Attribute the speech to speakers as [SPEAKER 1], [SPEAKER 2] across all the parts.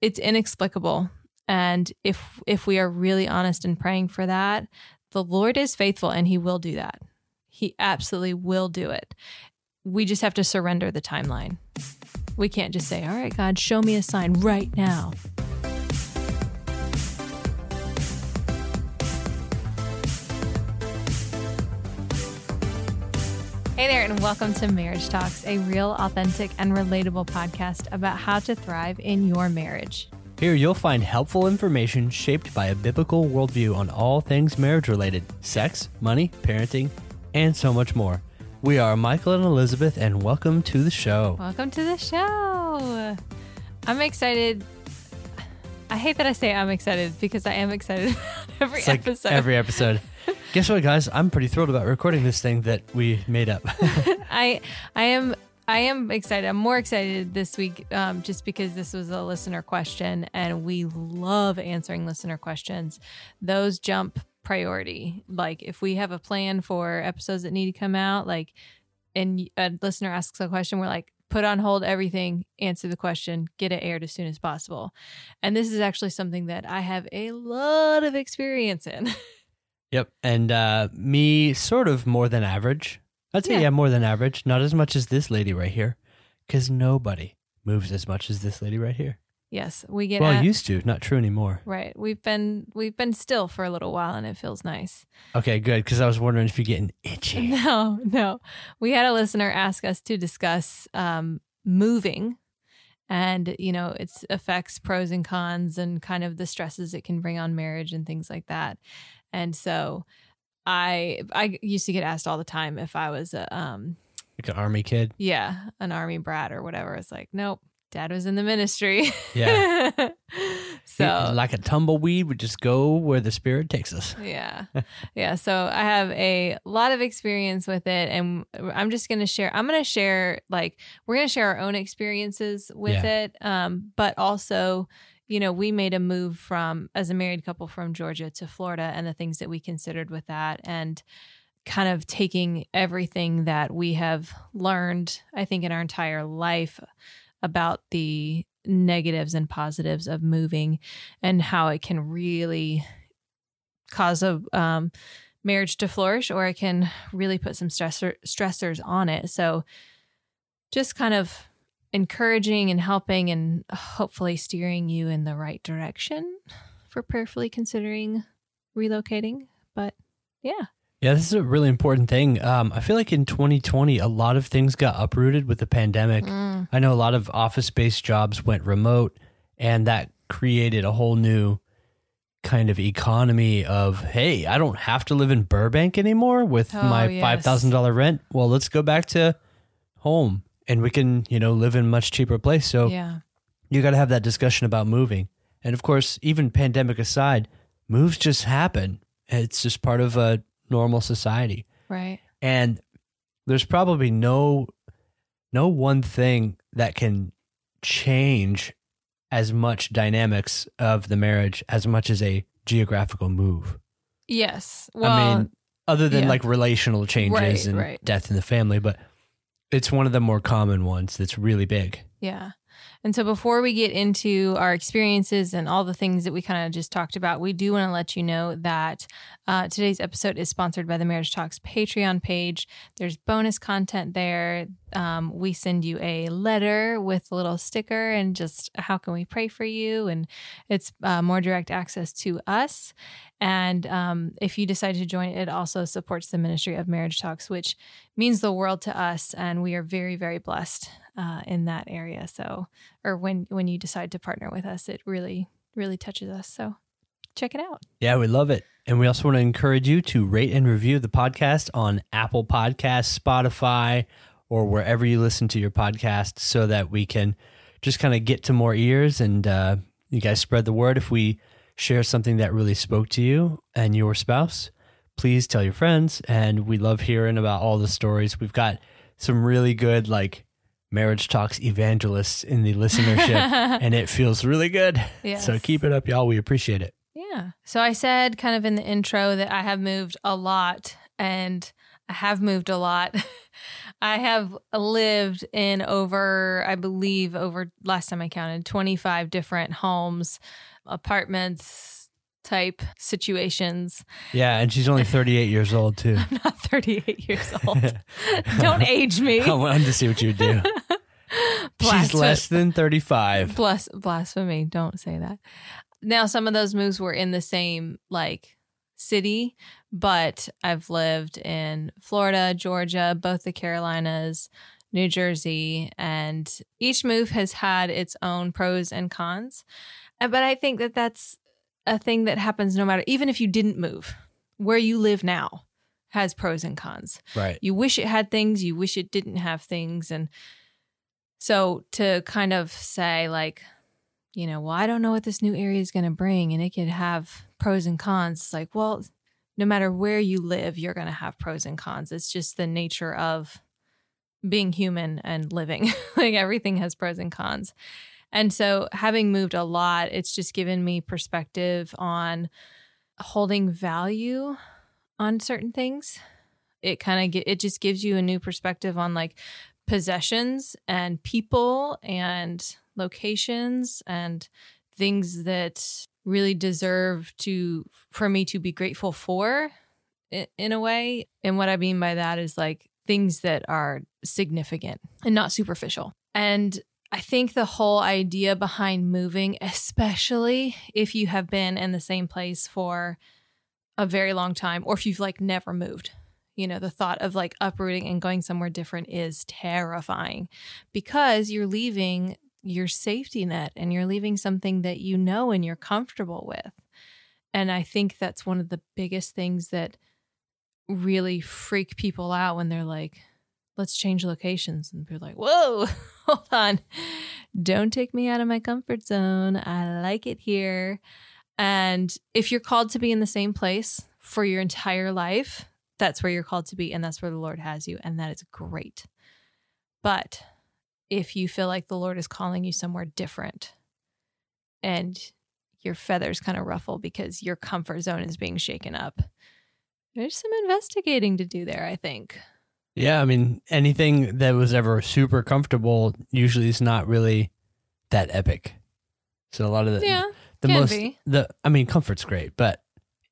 [SPEAKER 1] it's inexplicable. And if if we are really honest and praying for that, the Lord is faithful and he will do that. He absolutely will do it. We just have to surrender the timeline. We can't just say, "All right, God, show me a sign right now." Hey there, and welcome to Marriage Talks, a real, authentic, and relatable podcast about how to thrive in your marriage.
[SPEAKER 2] Here you'll find helpful information shaped by a biblical worldview on all things marriage related sex, money, parenting, and so much more. We are Michael and Elizabeth, and welcome to the show.
[SPEAKER 1] Welcome to the show. I'm excited. I hate that I say I'm excited because I am excited every
[SPEAKER 2] It's like
[SPEAKER 1] episode.
[SPEAKER 2] every episode. Guess what, guys? I'm pretty thrilled about recording this thing that we made up.
[SPEAKER 1] I I am I am excited. I'm more excited this week um, just because this was a listener question, and we love answering listener questions. Those jump priority. Like if we have a plan for episodes that need to come out, like and a listener asks a question, we're like, put on hold everything, answer the question, get it aired as soon as possible. And this is actually something that I have a lot of experience in.
[SPEAKER 2] yep. And uh, me, sort of more than average. I'd say,
[SPEAKER 1] Yeah.
[SPEAKER 2] yeah. more than average. Not as much as this lady right here, because nobody moves as much as this lady right here.
[SPEAKER 1] yes, we get
[SPEAKER 2] Well,
[SPEAKER 1] at-
[SPEAKER 2] used to, not true anymore.
[SPEAKER 1] right. We've been we've been still for a little while, and it feels nice.
[SPEAKER 2] Okay, good. Because I was wondering if you're getting itchy.
[SPEAKER 1] No, no. We had a listener ask us to discuss um, moving and, you know, its effects, pros and cons, and kind of the stresses it can bring on marriage and things like that. And so I I used to get asked all the time if I was a um
[SPEAKER 2] Like an army kid.
[SPEAKER 1] yeah, an army brat or whatever. It's like, nope, dad was in the ministry.
[SPEAKER 2] Yeah.
[SPEAKER 1] so
[SPEAKER 2] like a tumbleweed would just go where the spirit takes us.
[SPEAKER 1] yeah yeah so i have a lot of experience with it and i'm just going to share i'm going to share like we're going to share our own experiences with
[SPEAKER 2] Yeah.
[SPEAKER 1] it um but also you know we made a move from as a married couple from georgia to florida and the things that we considered with that and kind of taking everything that we have learned i think in our entire life about the negatives and positives of moving and how it can really cause a um, marriage to flourish or it can really put some stressor, stressors on it. So just kind of encouraging and helping and hopefully steering you in the right direction for prayerfully considering relocating but yeah
[SPEAKER 2] Yeah, this is a really important thing. Um, I feel like in 2020, a lot of things got uprooted with the pandemic.
[SPEAKER 1] Mm,
[SPEAKER 2] I know a lot of office based jobs went remote, and that created a whole new kind of economy of hey, I don't have to live in Burbank anymore with
[SPEAKER 1] Oh,
[SPEAKER 2] my $5,000 rent. Well, let's go back to home and we can, you know, live in a much cheaper place. So,
[SPEAKER 1] yeah
[SPEAKER 2] you got to have that discussion about moving. And of course, even pandemic aside, moves just happen. It's just part of a normal society.
[SPEAKER 1] right
[SPEAKER 2] And there's probably no no one thing that can change as much dynamics of the marriage as much as a geographical move.
[SPEAKER 1] yes well
[SPEAKER 2] I mean, other than
[SPEAKER 1] yeah.
[SPEAKER 2] like relational changes
[SPEAKER 1] Right,
[SPEAKER 2] and
[SPEAKER 1] right.
[SPEAKER 2] death in the family, but it's one of the more common ones that's really big.
[SPEAKER 1] Yeah. And so before we get into our experiences and all the things that we kind of just talked about, we do want to let you know that uh, today's episode is sponsored by the Marriage Talks Patreon page. There's bonus content there. Um, we send you a letter with a little sticker and just how can we pray for you? And it's uh, more direct access to us. And um, if you decide to join, it also supports the ministry of Marriage Talks, which means the world to us. And we are very, very blessed uh, in that area. So, or when when you decide to partner with us, it really, really touches us. So, check it out.
[SPEAKER 2] Yeah, we love it. And we also want to encourage you to rate and review the podcast on Apple Podcasts, Spotify, or wherever you listen to your podcast so that we can just kind of get to more ears and uh, you guys spread the word. If we share something that really spoke to you and your spouse, please tell your friends. And we love hearing about all the stories. We've got some really good, like, marriage talks evangelists in the listenership, and it feels really good.
[SPEAKER 1] Yes.
[SPEAKER 2] So keep it up, y'all. We appreciate it.
[SPEAKER 1] Yeah. So I said kind of in the intro that I have moved a lot and I have moved a lot. I have lived in over, I believe, over last time I counted, 25 different homes, apartments, type situations.
[SPEAKER 2] Yeah, and she's only 38 years old too.
[SPEAKER 1] I'm not 38 years old. Don't age me.
[SPEAKER 2] I wanted to see what you do. she's less than 35.
[SPEAKER 1] Blas- blasphemy. Don't say that. Now, some of those moves were in the same like city, but I've lived in Florida, Georgia, both the Carolinas, New Jersey, and each move has had its own pros and cons. But I think that that's a thing that happens no matter, even if you didn't move, where you live now has pros and cons
[SPEAKER 2] Right.
[SPEAKER 1] you wish it had things you wish it didn't have things and so to kind of say like you know well i don't know what this new area is going to bring and it could have pros and cons it's like well no matter where you live you're going to have pros and cons. It's just the nature of being human and living. Like everything has pros and cons. And so having moved a lot it's just given me perspective on holding value on certain things. It kind of it just gives you a new perspective on like possessions and people and locations and things that really deserve to for me to be grateful for i- in a way. And what i mean by that is like things that are significant and not superficial. And i think the whole idea behind moving especially if you have been in the same place for a very long time or if you've like never moved you know the thought of like uprooting and going somewhere different is terrifying because you're leaving your safety net and you're leaving something that you know and you're comfortable with. And i think that's one of the biggest things that really freak people out when they're like let's change locations and they're like whoa hold on. Don't take me out of my comfort zone. I like it here. And if you're called to be in the same place for your entire life, that's where you're called to be, and that's where the Lord has you, and that is great. But if you feel like the Lord is calling you somewhere different and your feathers kind of ruffle because your comfort zone is being shaken up, there's some investigating to do there, I think.
[SPEAKER 2] Yeah, I mean, anything that was ever super comfortable usually is not really that epic. So a lot of the
[SPEAKER 1] Yeah,
[SPEAKER 2] the most
[SPEAKER 1] be.
[SPEAKER 2] the I mean, comfort's great, but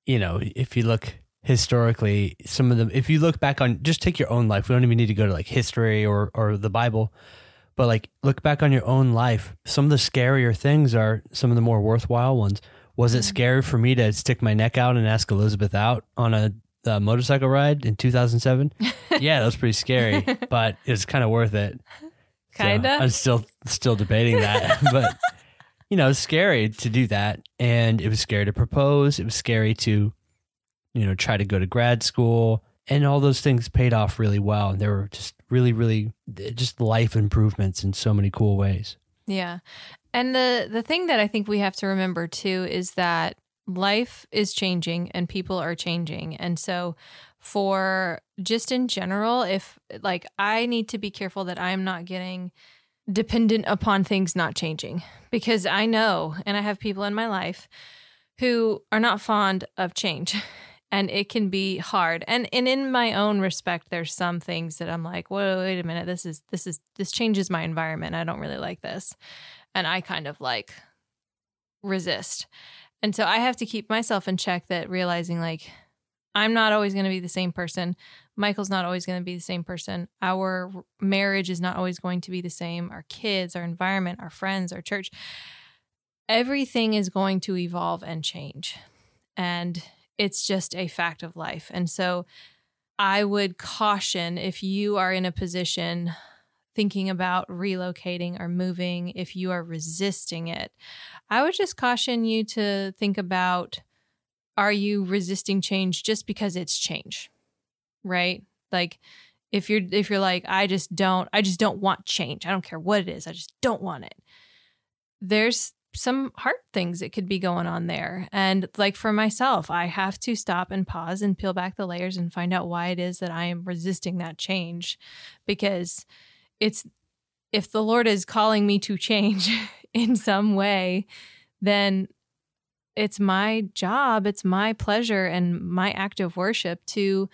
[SPEAKER 2] you know, if you look historically, some of them if you look back on just take your own life. We don't even need to go to like history or or the Bible. But like look back on your own life. Some of the scarier things are some of the more worthwhile ones. Was it
[SPEAKER 1] Mhm.
[SPEAKER 2] scary for me to stick my neck out and ask Elizabeth out on a, a motorcycle ride in 2007? yeah, that was pretty scary, but it was kind of worth it.
[SPEAKER 1] Kinda?
[SPEAKER 2] I'm still still debating that, but you know, it's scary to do that, and it was scary to propose. It was scary to, you know, try to go to grad school, and all those things paid off really well. And there were just really, really eh, just life improvements in so many cool ways.
[SPEAKER 1] Yeah. And the the thing that I think we have to remember too is that life is changing and people are changing. And so for just in general, if like I need to be careful that I'm not getting dependent upon things not changing because I know and I have people in my life who are not fond of change and it can be hard. And and in my own respect there's some things that I'm like, "Whoa, wait a minute. This is this is this changes my environment. I don't really like this." And I kind of like resist. And so I have to keep myself in check that realizing like I'm not always going to be the same person. Michael's not always going to be the same person. Our marriage is not always going to be the same. Our kids, our environment, our friends, our church. Everything is going to evolve and change. And it's just a fact of life. And so I would caution if you are in a position thinking about relocating or moving, if you are resisting it, I would just caution you to think about are you resisting change just because it's change? Right? Like if you're if you're like I just don't I just don't want change. I don't care what it is. I just don't want it. There's some hard things that could be going on there. And like for myself, I have to stop and pause and peel back the layers and find out why it is that I am resisting that change because it's if the Lord is calling me to change in some way, then it's my job, it's my pleasure and my act of worship to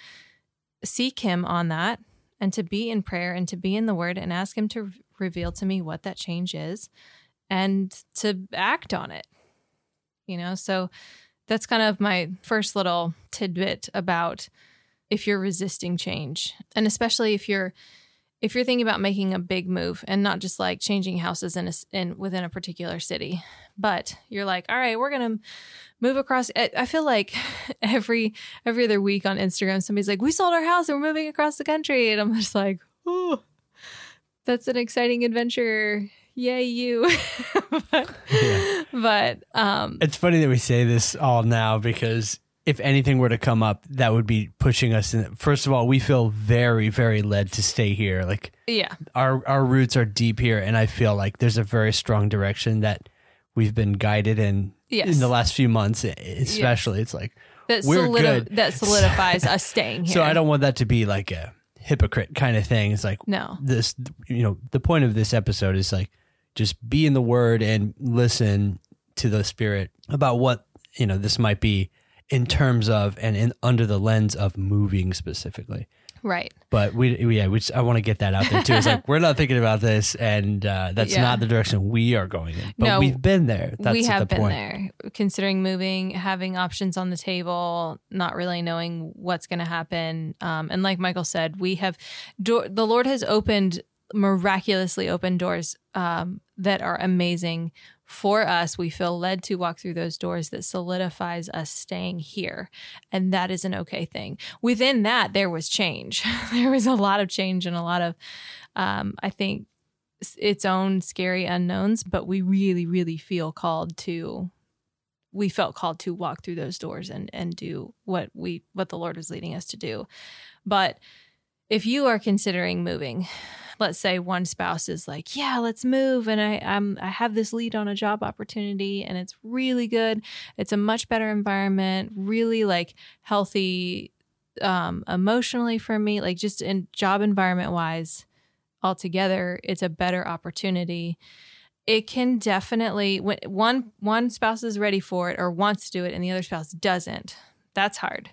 [SPEAKER 1] seek him on that and to be in prayer and to be in the word and ask him to reveal to me what that change is and to act on it. You know, so that's kind of my first little tidbit about if you're resisting change. And especially if you're if you're thinking about making a big move and not just like changing houses in a, in within a particular city, but you're like, all right, we're gonna move across. I feel like every every other week on Instagram, somebody's like, we sold our house and we're moving across the country, and I'm just like, oh, that's an exciting adventure. Yay, you! but, yeah. but um,
[SPEAKER 2] it's funny that we say this all now because if anything were to come up, that would be pushing us. In, first of all, we feel very, very led to stay here. Like,
[SPEAKER 1] yeah,
[SPEAKER 2] our our roots are deep here, and I feel like there's a very strong direction that we've been guided in
[SPEAKER 1] yes.
[SPEAKER 2] in the last few months, especially. It's like
[SPEAKER 1] that, we're solidi- good. that solidifies us staying here.
[SPEAKER 2] So I don't want that to be like a hypocrite kind of thing. It's like
[SPEAKER 1] no,
[SPEAKER 2] this. You know, the point of this episode is like just be in the Word and listen to the Spirit about what you know this might be in terms of and in under the lens of moving specifically.
[SPEAKER 1] Right.
[SPEAKER 2] But we, yeah, we just, I want to get that out there too. It's like we're not thinking about this, and uh, that's yeah. not the direction we are going in. But no, we've been there. That's
[SPEAKER 1] we have
[SPEAKER 2] the
[SPEAKER 1] been
[SPEAKER 2] point.
[SPEAKER 1] there, considering moving, having options on the table, not really knowing what's going to happen. Um, and like Michael said, we have do- the Lord has opened miraculously open doors um, that are amazing for us, we feel led to walk through those doors that solidifies us staying here. And that is an okay thing. Within that, there was change. there was a lot of change and a lot of, um, I think, its own scary unknowns, but we really, really feel called to. We felt called to walk through those doors and and do what we what the Lord was leading us to do. But if you are considering moving, let's say one spouse is like, "Yeah, let's move," and I I'm I have this lead on a job opportunity, and it's really good. It's a much better environment, really like healthy um, emotionally for me, like just in job environment wise, altogether, it's a better opportunity. It can definitely when one one spouse is ready for it or wants to do it, and the other spouse doesn't. That's hard.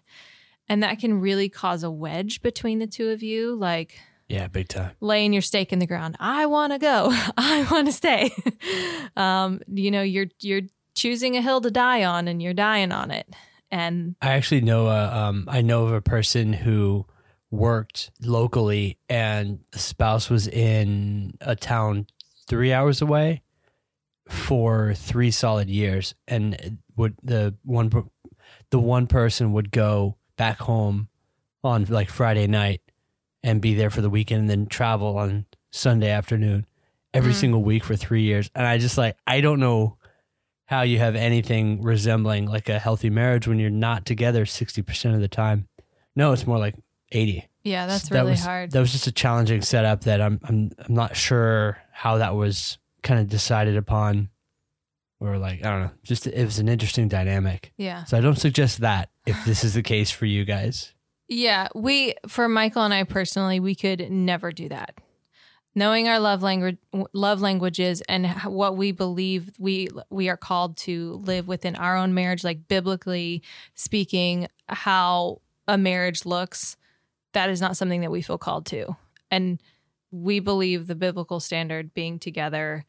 [SPEAKER 1] And that can really cause a wedge between the two of you. Like,
[SPEAKER 2] yeah, big time.
[SPEAKER 1] Laying your stake in the ground. I want to go. I want to stay. um, you know, you're you're choosing a hill to die on, and you're dying on it. And
[SPEAKER 2] I actually know a, um, I know of a person who worked locally, and the spouse was in a town three hours away for three solid years, and would the one the one person would go back home on like Friday night and be there for the weekend and then travel on Sunday afternoon every mm. single week for three years. And I just like, I don't know how you have anything resembling like a healthy marriage when you're not together 60% of the time. No, it's more like 80.
[SPEAKER 1] Yeah, that's really
[SPEAKER 2] that was,
[SPEAKER 1] hard.
[SPEAKER 2] That was just a challenging setup that I'm, I'm, I'm not sure how that was kind of decided upon or like, I don't know, just it was an interesting dynamic.
[SPEAKER 1] Yeah.
[SPEAKER 2] So I don't suggest that if this is the case for you guys.
[SPEAKER 1] Yeah, we for Michael and I personally, we could never do that. Knowing our love language, love languages, and what we believe we we are called to live within our own marriage, like biblically speaking, how a marriage looks, that is not something that we feel called to. And we believe the biblical standard being together.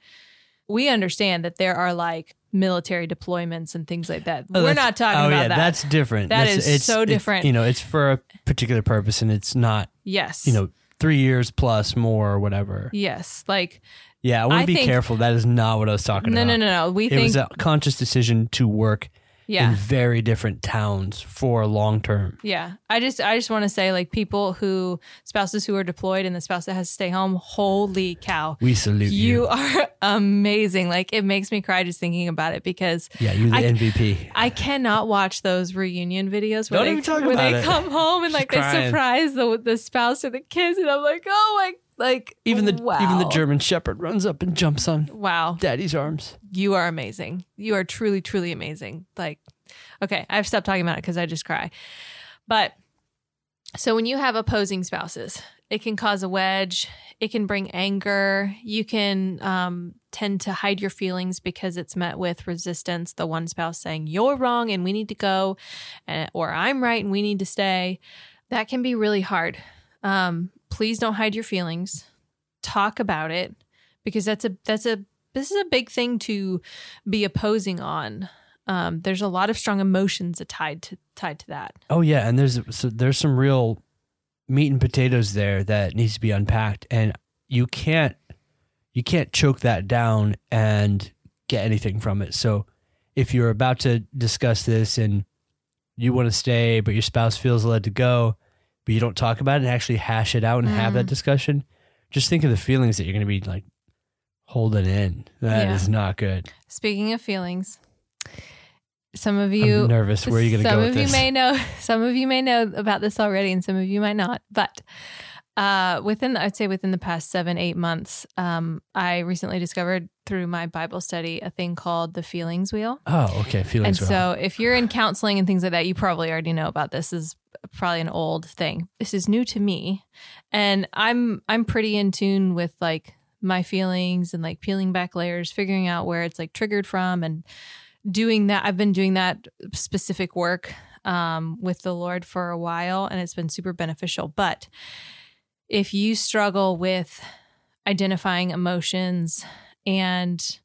[SPEAKER 1] We understand that there are like military deployments and things like that. Oh, We're not talking about that.
[SPEAKER 2] oh,
[SPEAKER 1] about
[SPEAKER 2] yeah,
[SPEAKER 1] that.
[SPEAKER 2] That's different.
[SPEAKER 1] That
[SPEAKER 2] that's,
[SPEAKER 1] is it's, so different.
[SPEAKER 2] you know, it's for a particular purpose and it's not,
[SPEAKER 1] yes,
[SPEAKER 2] you know, three years plus more or whatever.
[SPEAKER 1] Yes. Like,
[SPEAKER 2] yeah, I want to be think, careful. That is not what I was talking
[SPEAKER 1] no,
[SPEAKER 2] about.
[SPEAKER 1] No, no, no, no. We
[SPEAKER 2] it
[SPEAKER 1] think
[SPEAKER 2] was a conscious decision to work yeah. in very different towns for long term.
[SPEAKER 1] Yeah. I just I just want to say like people who spouses who are deployed and the spouse that has to stay home, holy cow.
[SPEAKER 2] We salute you.
[SPEAKER 1] You are amazing. Like it makes me cry just thinking about it because
[SPEAKER 2] Yeah, you're the
[SPEAKER 1] I,
[SPEAKER 2] MVP.
[SPEAKER 1] I cannot watch those reunion videos where
[SPEAKER 2] Don't
[SPEAKER 1] they,
[SPEAKER 2] even talk
[SPEAKER 1] where
[SPEAKER 2] about
[SPEAKER 1] they
[SPEAKER 2] it.
[SPEAKER 1] come home and like they surprise the the spouse or the kids and I'm like, "Oh my like
[SPEAKER 2] even the
[SPEAKER 1] wow.
[SPEAKER 2] even the German Shepherd runs up and jumps on
[SPEAKER 1] wow
[SPEAKER 2] Daddy's arms.
[SPEAKER 1] You are amazing. You are truly, truly amazing. Like Okay, I've stopped talking about it because I just cry. But so when you have opposing spouses, it can cause a wedge. It can bring anger. You can um, tend to hide your feelings because it's met with resistance. The one spouse saying, You're wrong and we need to go, or I'm right and we need to stay. That can be really hard. Um, please don't hide your feelings. Talk about it because that's a that's a this is a big thing to be opposing on. Um, there's a lot of strong emotions tied to tied to that.
[SPEAKER 2] Oh yeah, and there's so there's some real meat and potatoes there that needs to be unpacked, and you can't you can't choke that down and get anything from it. So if you're about to discuss this and you want to stay, but your spouse feels led to go, but you don't talk about it and actually hash it out and have that
[SPEAKER 1] Mm.
[SPEAKER 2] discussion, just think of the feelings that you're going to be like holding in. That is
[SPEAKER 1] Yeah.
[SPEAKER 2] not good.
[SPEAKER 1] Speaking of feelings, some of
[SPEAKER 2] I'm
[SPEAKER 1] you
[SPEAKER 2] nervous. Where are you going to go?
[SPEAKER 1] some
[SPEAKER 2] of
[SPEAKER 1] you
[SPEAKER 2] this?
[SPEAKER 1] may know some of you may know about this already and some of you might not but uh, within i'd say within the past seven eight months um, i recently discovered through my bible study a thing called the feelings wheel
[SPEAKER 2] oh, okay.
[SPEAKER 1] and
[SPEAKER 2] Feelings. were-
[SPEAKER 1] so if you're in counseling and things like that you probably already know about this This is probably an old thing this is new to me and i'm i'm pretty in tune with like my feelings and like peeling back layers figuring out where it's like triggered from and doing that i've been doing that specific work um, with the lord for a while and it's been super beneficial but if you struggle with identifying emotions and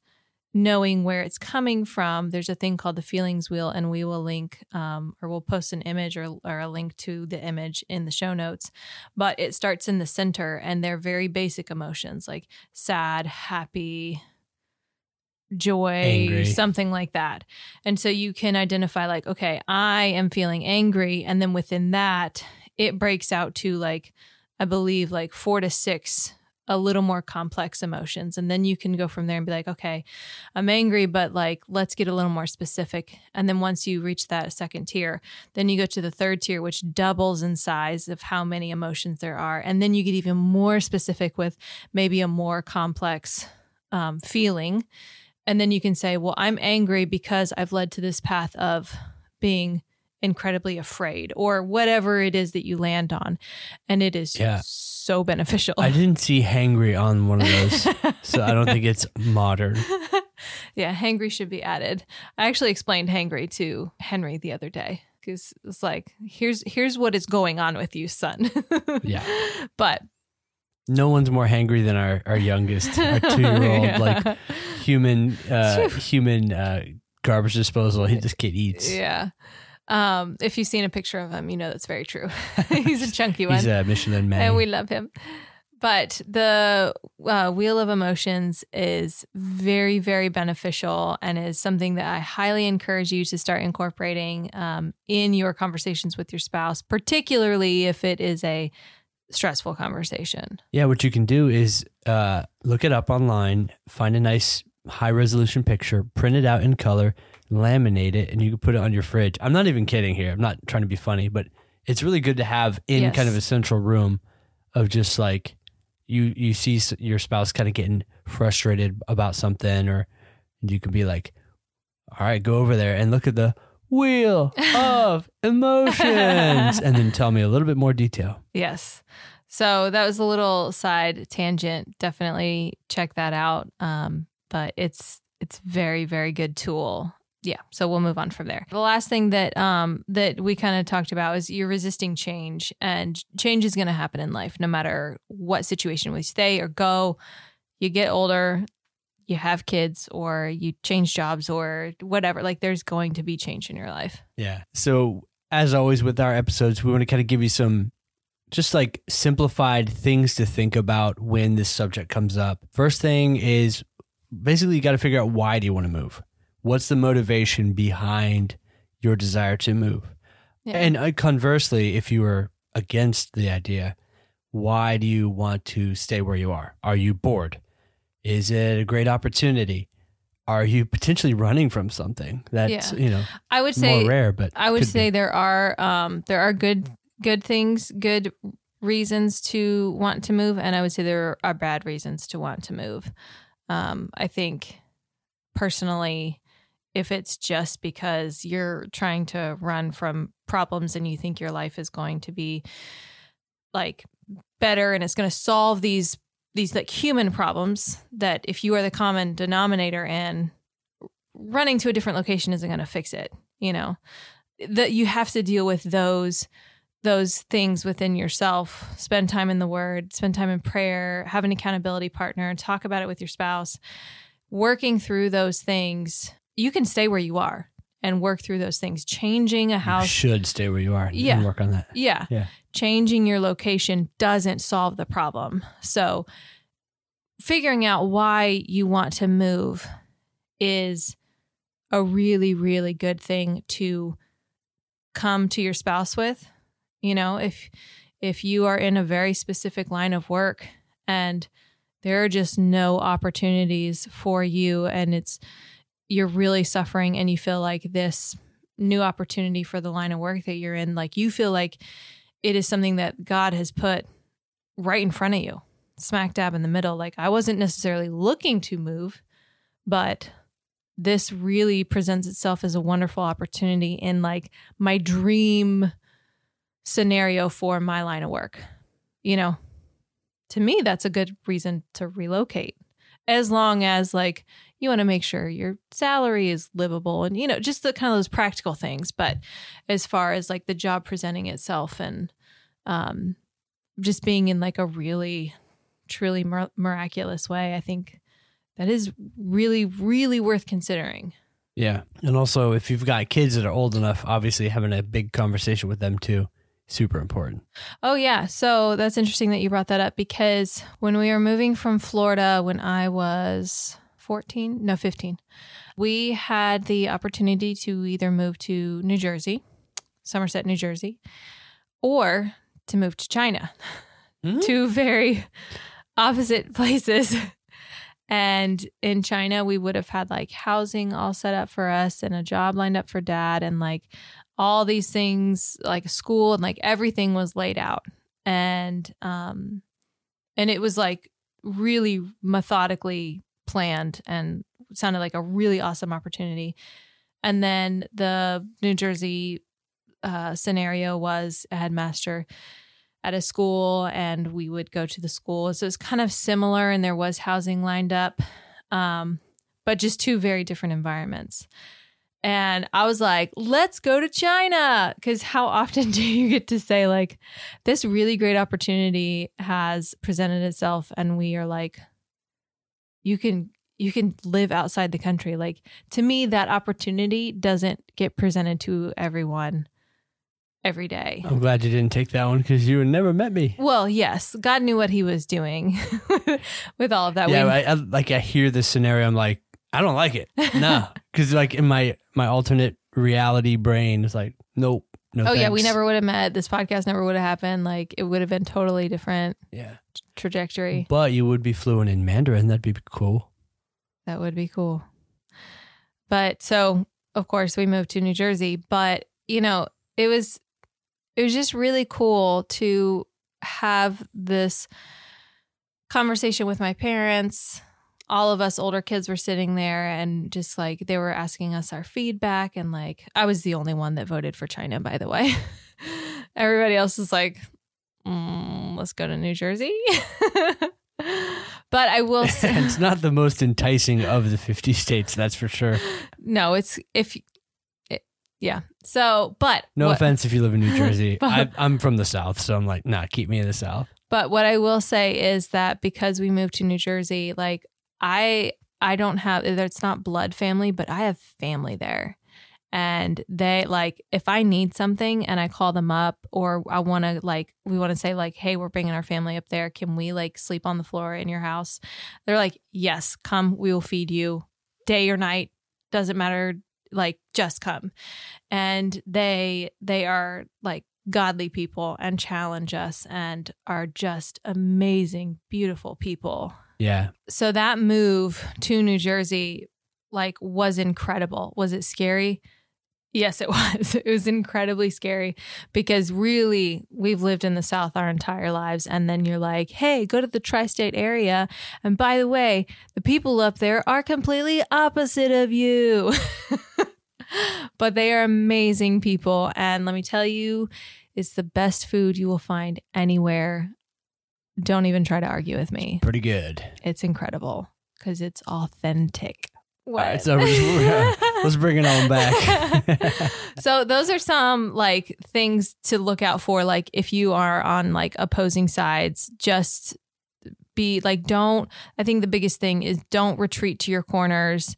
[SPEAKER 1] knowing where it's coming from there's a thing called the feelings wheel and we will link um, or we'll post an image or, or a link to the image in the show notes but it starts in the center and they're very basic emotions like sad happy joy
[SPEAKER 2] Angry.
[SPEAKER 1] something like that and so you can identify like okay i am feeling angry and then within that it breaks out to like i believe like four to six a little more complex emotions and then you can go from there and be like okay i'm angry but like let's get a little more specific. And then once you reach that second tier then you go to the third tier which doubles in size of how many emotions there are. And then you get even more specific with maybe a more complex um, feeling. And then you can say well i'm angry because i've led to this path of being incredibly afraid or whatever it is that you land on and it is
[SPEAKER 2] Yeah.
[SPEAKER 1] so beneficial
[SPEAKER 2] I didn't see hangry on one of those, so I don't think it's modern.
[SPEAKER 1] yeah, hangry should be added. I actually explained hangry to Henry the other day because it's like, here's here's what is going on with you, son.
[SPEAKER 2] Yeah.
[SPEAKER 1] but
[SPEAKER 2] No one's more hangry than our, our youngest, our two year old, like human uh, human uh, garbage disposal. He just kid eats.
[SPEAKER 1] yeah. Um, if you've seen a picture of him, you know that's very true. He's a chunky one.
[SPEAKER 2] He's a Michelin man.
[SPEAKER 1] and we love him. But the uh, wheel of emotions is very, very beneficial and is something that I highly encourage you to start incorporating um, in your conversations with your spouse, particularly if it is a stressful conversation.
[SPEAKER 2] yeah, what you can do is uh, look it up online, find a nice high resolution picture, print it out in color, laminate it, and you can put it on your fridge. I'm not even kidding here. I'm not trying to be funny, but it's really good to have in
[SPEAKER 1] Yes.
[SPEAKER 2] kind of a central room of just like you you see your spouse kind of getting frustrated about something or you can be like all right go over there and look at the wheel of emotions and then tell me a little bit more detail
[SPEAKER 1] Yes. So that was a little side tangent. Definitely check that out. Um, but it's it's very very good tool. Yeah. So we'll move on from there. The last thing that um that we kind of talked about is you're resisting change, and change is going to happen in life, no matter what situation we stay or go. You get older, you have kids, or you change jobs, or whatever. Like there's going to be change in your life.
[SPEAKER 2] Yeah. So, as always with our episodes, we want to kind of give you some just like simplified things to think about when this subject comes up. First thing is basically you got to figure out why do you want to move? What's the motivation behind your desire to move?
[SPEAKER 1] Yeah.
[SPEAKER 2] And uh, conversely, if you are against the idea, why do you want to stay where you are? Are you bored? Is it a great opportunity? Are you potentially running from something that's,
[SPEAKER 1] Yeah.
[SPEAKER 2] you know,
[SPEAKER 1] I would say
[SPEAKER 2] more rare, but
[SPEAKER 1] I would
[SPEAKER 2] could be.
[SPEAKER 1] say there are um there are good good things, good reasons to want to move, and I would say there are bad reasons to want to move. Um, I think personally, if it's just because you're trying to run from problems and you think your life is going to be like better and it's going to solve these these like human problems that if you are the common denominator and running to a different location isn't going to fix it you know? That you have to deal with those those things within yourself, spend time in the word, spend time in prayer, have an accountability partner, talk about it with your spouse, working through those things, you can stay where you are and work through those things. Changing a
[SPEAKER 2] You
[SPEAKER 1] house
[SPEAKER 2] should stay where you are and
[SPEAKER 1] Yeah.
[SPEAKER 2] work on that.
[SPEAKER 1] yeah.
[SPEAKER 2] Yeah.
[SPEAKER 1] Changing your location doesn't solve the problem. So, figuring out why you want to move is a really, really good thing to come to your spouse with. You know, if if you are in a very specific line of work and there are just no opportunities for you and it's you're really suffering and you feel like this new opportunity for the line of work that you're in like you feel like it is something that God has put right in front of you, smack dab in the middle. Like I wasn't necessarily looking to move, but this really presents itself as a wonderful opportunity in like my dream scenario for my line of work. You know, to me, that's a good reason to relocate. As long as like you want to make sure your salary is livable and you know just the kind of those practical things but as far as like the job presenting itself and um just being in like a really truly mir- miraculous way i think that is really really worth considering
[SPEAKER 2] Yeah. And also, if you've got kids that are old enough, obviously having a big conversation with them too, super important.
[SPEAKER 1] Oh, yeah. So that's interesting that you brought that up because when we were moving from Florida when I was 14, no, 15, we had the opportunity to either move to New Jersey, Somerset, New Jersey, or to move to China.
[SPEAKER 2] Hmm?
[SPEAKER 1] Two very opposite places. And in China, we would have had like housing all set up for us and a job lined up for dad and like all these things like school and like everything was laid out and um and it was like really methodically planned and sounded like a really awesome opportunity. And then the new jersey uh, scenario was a headmaster at a school and we would go to the school. So it's kind of similar and there was housing lined up um, but just two very different environments. And I was like, let's go to China. Because how often do you get to say, like, this really great opportunity has presented itself, and we are like, you can you can live outside the country. Like to me, that opportunity doesn't get presented to everyone every day.
[SPEAKER 2] I'm glad you didn't take that one because you never met me.
[SPEAKER 1] Well, yes, God knew what He was doing with all of that.
[SPEAKER 2] yeah, I, I, like I hear this scenario, I'm like, I don't like it. No, because like in my my alternate reality brain, it's like, nope, no.
[SPEAKER 1] oh yeah, we never would have met. This podcast never would have happened. Like it would have been totally different
[SPEAKER 2] Yeah,
[SPEAKER 1] trajectory.
[SPEAKER 2] but you would be fluent in Mandarin. That'd be cool.
[SPEAKER 1] That would be cool. But so, of course, we moved to New Jersey, but you know, it was it was just really cool to have this conversation with my parents. All of us older kids were sitting there and just like they were asking us our feedback and like I was the only one that voted for China by the way. Everybody else is like mm, let's go to New Jersey. but I will say
[SPEAKER 2] it's not the most enticing of the 50 states, that's for sure.
[SPEAKER 1] no, it's if it, yeah. So, but
[SPEAKER 2] No
[SPEAKER 1] what,
[SPEAKER 2] offense if you live in New Jersey.
[SPEAKER 1] But-
[SPEAKER 2] I, I'm from the South, so I'm like, nah, keep me in the South.
[SPEAKER 1] But what I will say is that because we moved to New Jersey, like I I don't have it's not blood family, but I have family there. And they like if I need something and I call them up or I want to like we want to say like hey, we're bringing our family up there, can we like sleep on the floor in your house? They're like, "Yes, come, we will feed you day or night, doesn't matter, like just come." And they they are like godly people and challenge us and are just amazing, beautiful people.
[SPEAKER 2] Yeah.
[SPEAKER 1] So that move to New Jersey like was incredible. Was it scary? Yes, it was. It was incredibly scary because really we've lived in the South our entire lives. And then you're like, hey, go to the tri state area. And by the way, the people up there are completely opposite of you. but they are amazing people. And let me tell you, it's the best food you will find anywhere. Don't even try to argue with me.
[SPEAKER 2] Pretty good.
[SPEAKER 1] It's incredible because it's authentic.
[SPEAKER 2] right, so we're- Let's bring it on back.
[SPEAKER 1] so those are some like things to look out for. Like if you are on like opposing sides, just be like, don't. I think the biggest thing is don't retreat to your corners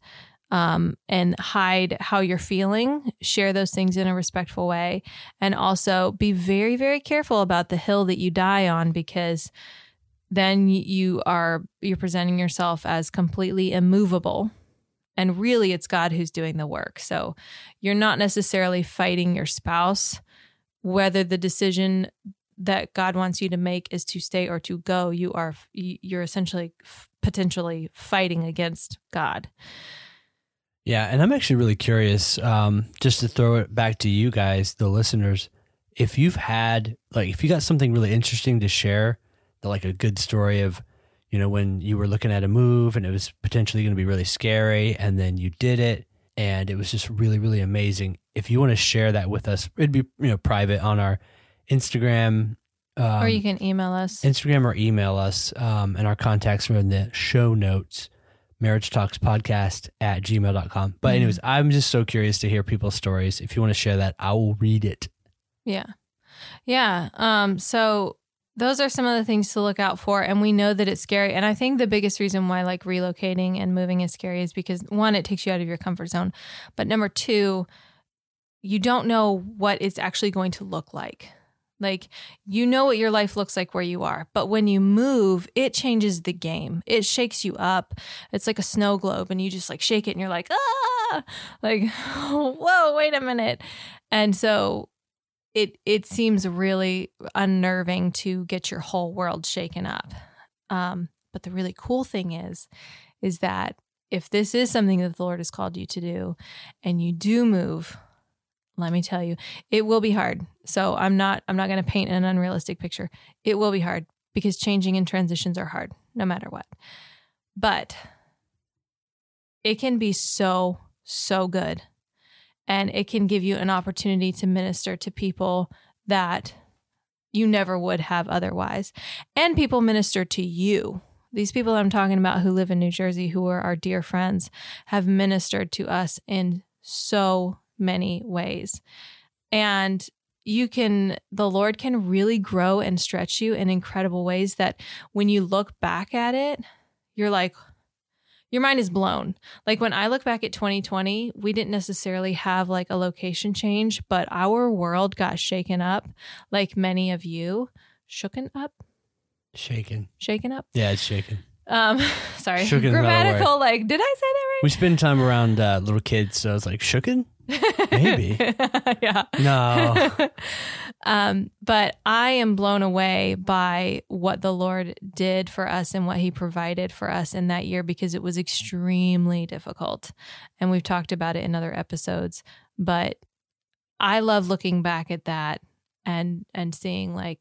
[SPEAKER 1] um, and hide how you're feeling. Share those things in a respectful way. And also be very, very careful about the hill that you die on because then you are you're presenting yourself as completely immovable and really it's god who's doing the work so you're not necessarily fighting your spouse whether the decision that god wants you to make is to stay or to go you are you're essentially potentially fighting against god
[SPEAKER 2] yeah, and I'm actually really curious, um, just to throw it back to you guys, the listeners, if you've had like if you got something really interesting to share, like a good story of, you know, when you were looking at a move and it was potentially going to be really scary, and then you did it, and it was just really, really amazing. If you want to share that with us, it'd be you know private on our Instagram.
[SPEAKER 1] Um, or you can email us.
[SPEAKER 2] Instagram or email us. Um, and our contacts are in the show notes marriage talks podcast at gmail.com. But, mm-hmm. anyways, I'm just so curious to hear people's stories. If you want to share that, I will read it.
[SPEAKER 1] Yeah. Yeah. Um, so those are some of the things to look out for. And we know that it's scary. And I think the biggest reason why like relocating and moving is scary is because one, it takes you out of your comfort zone. But number two, you don't know what it's actually going to look like. Like, you know what your life looks like where you are. But when you move, it changes the game. It shakes you up. It's like a snow globe, and you just like shake it and you're like, ah, like, whoa, wait a minute. And so it it seems really unnerving to get your whole world shaken up. Um, but the really cool thing is, is that if this is something that the Lord has called you to do, and you do move, let me tell you, it will be hard. So I'm not I'm not going to paint an unrealistic picture. It will be hard because changing and transitions are hard no matter what. But it can be so so good. And it can give you an opportunity to minister to people that you never would have otherwise. And people minister to you. These people I'm talking about who live in New Jersey, who are our dear friends, have ministered to us in so many ways. And you can, the Lord can really grow and stretch you in incredible ways that when you look back at it, you're like, your mind is blown. Like when I look back at 2020, we didn't necessarily have like a location change, but our world got shaken up like many of you. Shooken up?
[SPEAKER 2] Shaken.
[SPEAKER 1] Shaken up?
[SPEAKER 2] Yeah, it's shaken.
[SPEAKER 1] Um, sorry, grammatical. Like, did I say that right?
[SPEAKER 2] We spend time around uh, little kids, so I was like shooken. Maybe.
[SPEAKER 1] yeah.
[SPEAKER 2] No.
[SPEAKER 1] um, but I am blown away by what the Lord did for us and what He provided for us in that year because it was extremely difficult, and we've talked about it in other episodes. But I love looking back at that and and seeing like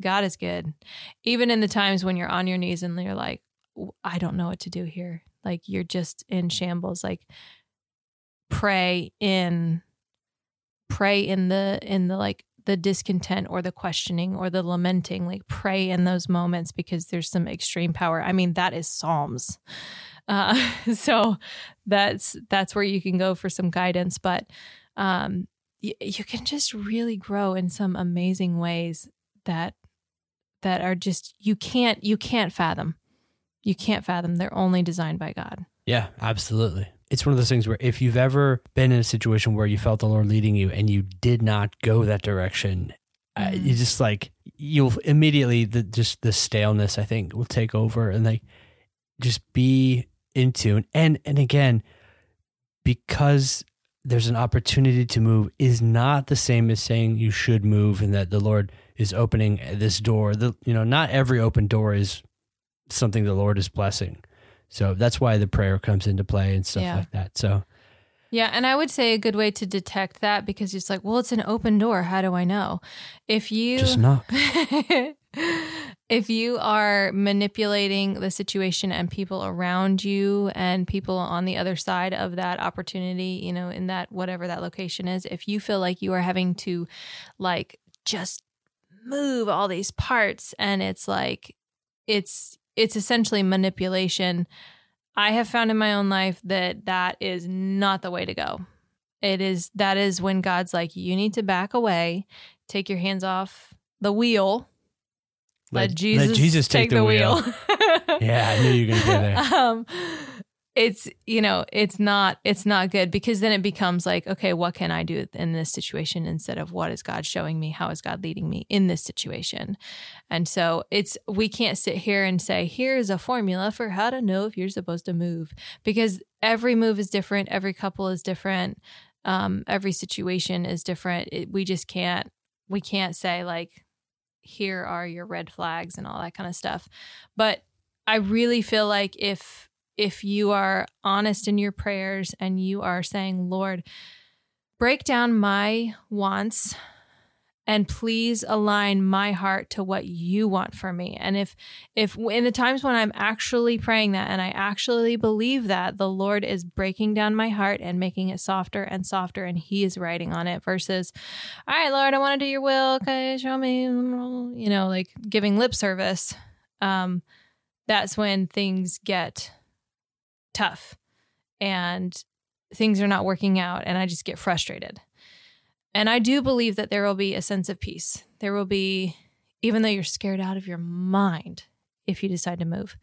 [SPEAKER 1] God is good. Even in the times when you're on your knees and you're like, I don't know what to do here. Like you're just in shambles. Like pray in pray in the in the like the discontent or the questioning or the lamenting like pray in those moments because there's some extreme power i mean that is psalms uh, so that's that's where you can go for some guidance but um, y- you can just really grow in some amazing ways that that are just you can't you can't fathom. You can't fathom. They're only designed by God.
[SPEAKER 2] Yeah, absolutely. It's one of those things where if you've ever been in a situation where you felt the Lord leading you and you did not go that direction, uh, you just like you'll immediately the just the staleness I think will take over and like just be in tune. And and again, because there's an opportunity to move is not the same as saying you should move and that the Lord is opening this door. The you know, not every open door is something the Lord is blessing. So that's why the prayer comes into play and stuff yeah. like that. So
[SPEAKER 1] yeah, and I would say a good way to detect that because it's like, well, it's an open door. How do I know? If you
[SPEAKER 2] just knock.
[SPEAKER 1] if you are manipulating the situation and people around you and people on the other side of that opportunity, you know, in that whatever that location is, if you feel like you are having to like just move all these parts and it's like it's it's essentially manipulation I have found in my own life that that is not the way to go. It is that is when God's like, you need to back away, take your hands off the wheel. Let, Jesus,
[SPEAKER 2] Jesus take, the, wheel. yeah, I knew you were going to go there.
[SPEAKER 1] um, it's you know it's not it's not good because then it becomes like okay what can i do in this situation instead of what is god showing me? How is god leading me in this situation? And so it's we can't sit here and say here's a formula for how to know if you're supposed to move because every move is different. Every couple is different. Um, every situation is different. It, we just can't we can't say like here are your red flags and all that kind of stuff. But i really feel like if if you are honest in your prayers and you are saying, Lord, break down my wants and please align my heart to what you want for me. And if if in the times when i'm actually praying that and i actually believe that the lord is breaking down my heart and making it softer and softer and he is writing on it versus all right lord i want to do your will okay show me you know like giving lip service um that's when things get tough and things are not working out and I just get frustrated. And I do believe that there will be a sense of peace. There will be, even though you're scared out of your mind if you decide to move,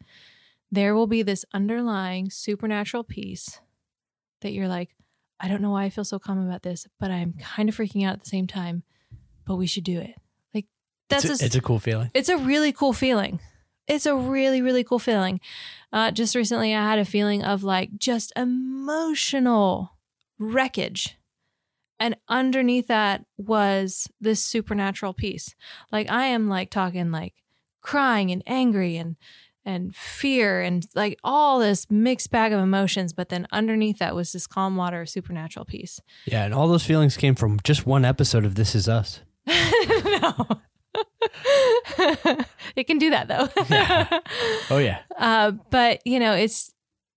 [SPEAKER 1] there will be this underlying supernatural peace that you're like, I don't know why I feel so calm about this, but I'm kind of freaking out at the same time, but we should do it. Like, that's
[SPEAKER 2] it's a, a it's a cool feeling.
[SPEAKER 1] It's a really cool feeling it's a really really cool feeling. Uh, just recently i had a feeling of like just emotional wreckage. And underneath that was this supernatural peace. Like i am like talking like crying and angry and and fear and like all this mixed bag of emotions. But then underneath that was this calm water supernatural peace.
[SPEAKER 2] Yeah and all those feelings came from just one episode of this is us.
[SPEAKER 1] No it can do that though.
[SPEAKER 2] yeah. Oh yeah.
[SPEAKER 1] Uh, but you know, it's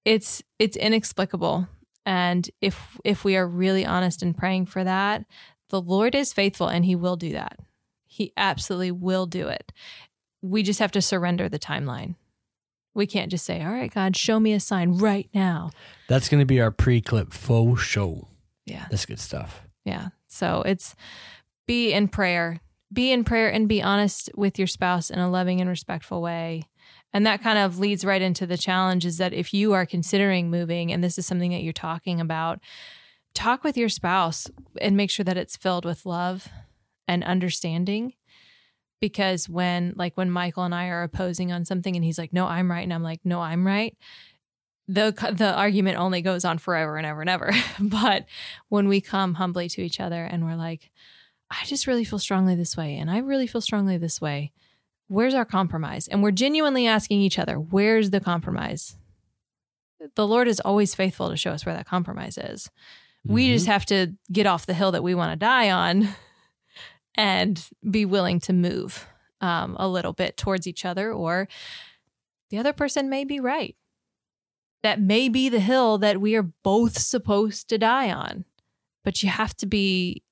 [SPEAKER 1] it's it's inexplicable, and if if we are really honest and praying for that, the Lord is faithful, and He will do that. He absolutely will do it. We just have to surrender the timeline. We can't just say, "All right, God, show me a sign right now."
[SPEAKER 2] That's going to be our pre-clip faux show.
[SPEAKER 1] Yeah,
[SPEAKER 2] that's good stuff.
[SPEAKER 1] Yeah. So it's be in prayer be in prayer and be honest with your spouse in a loving and respectful way. And that kind of leads right into the challenge is that if you are considering moving and this is something that you're talking about, talk with your spouse and make sure that it's filled with love and understanding. Because when, like, when Michael and I are opposing on something and he's like, no, I'm right. And I'm like, no, I'm right. The, the argument only goes on forever and ever and ever. but when we come humbly to each other and we're like, I just really feel strongly this way, and I really feel strongly this way. Where's our compromise? And we're genuinely asking each other, where's the compromise? The Lord is always faithful to show us where that compromise is. Mm-hmm. We just have to get off the hill that we want to die on and be willing to move um, a little bit towards each other, or the other person may be right. That may be the hill that we are both supposed to die on. But you have to be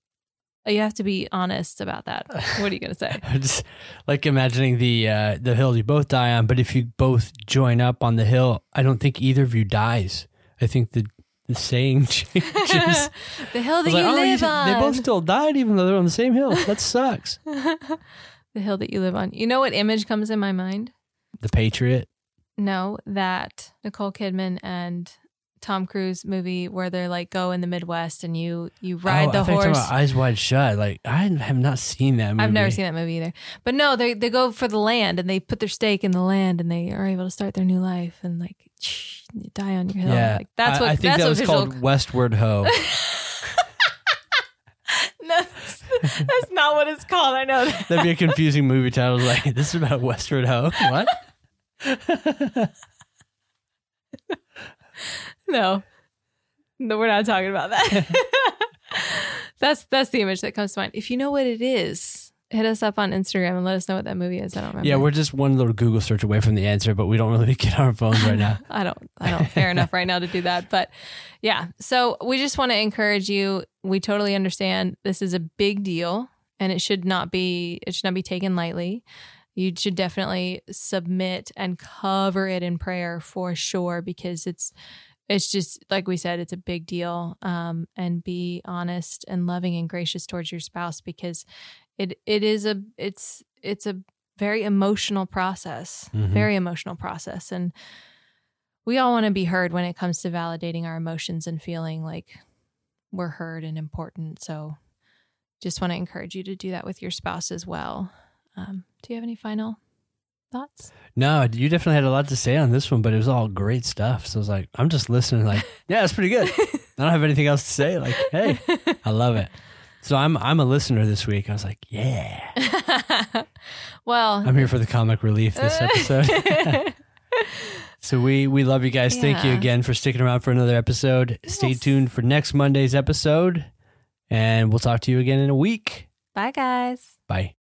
[SPEAKER 1] you have to be honest about that. What are you going to say?
[SPEAKER 2] Just like imagining the uh, the hill you both die on, but if you both join up on the hill, I don't think either of you dies. I think the the saying changes.
[SPEAKER 1] the hill that you like, live oh, you, on.
[SPEAKER 2] They both still died, even though they're on the same hill. That sucks.
[SPEAKER 1] the hill that you live on. You know what image comes in my mind?
[SPEAKER 2] The Patriot.
[SPEAKER 1] No, that Nicole Kidman and Tom Cruise movie where they're like go in the Midwest and you you ride
[SPEAKER 2] oh,
[SPEAKER 1] the horse.
[SPEAKER 2] Eyes Wide Shut. Like I have not seen that movie.
[SPEAKER 1] I've never seen that movie either. But no, they they go for the land and they put their stake in the land and they are able to start their new life and like shh, you die on your hill.
[SPEAKER 2] Yeah,
[SPEAKER 1] like, that's what
[SPEAKER 2] I, I think
[SPEAKER 1] that's
[SPEAKER 2] that
[SPEAKER 1] was
[SPEAKER 2] visual... called Westward Ho.
[SPEAKER 1] no, that's, that's not what it's called. I know that.
[SPEAKER 2] That'd be a confusing movie title. Like this is about Westward Ho. What?
[SPEAKER 1] no, no, we're not talking about that. that's that's the image that comes to mind. If you know what it is, hit us up on Instagram and let us know what that movie is. I don't remember.
[SPEAKER 2] Yeah, we're just one little Google search away from the answer, but we don't really get our phones right now.
[SPEAKER 1] I don't I don't care enough right now to do that. But yeah. So we just want to encourage you. We totally understand this is a big deal and it should not be it should not be taken lightly. you should definitely submit and cover it in prayer for sure because it's it's just like we said it's a big deal um, and be honest and loving and gracious towards your spouse because it it is a it's it's a very emotional process
[SPEAKER 2] Mhm.
[SPEAKER 1] very emotional process and we all want to be heard when it comes to validating our emotions and feeling like we're heard and important so just want to encourage you to do that with your spouse as well um, do you have any final thoughts
[SPEAKER 2] No, you definitely had a lot to say on this one, but it was all great stuff. So I was like, I'm just listening, like, yeah, it's pretty good. I don't have anything else to say. Like, hey, I love it. So I'm I'm a listener this week. I was like, yeah,
[SPEAKER 1] well
[SPEAKER 2] I'm here for the comic relief this episode. so we we love you guys. Thank you again for sticking around for another episode. Stay tuned for next Monday's episode, and we'll talk to you again in a week.
[SPEAKER 1] bye guys
[SPEAKER 2] Bye.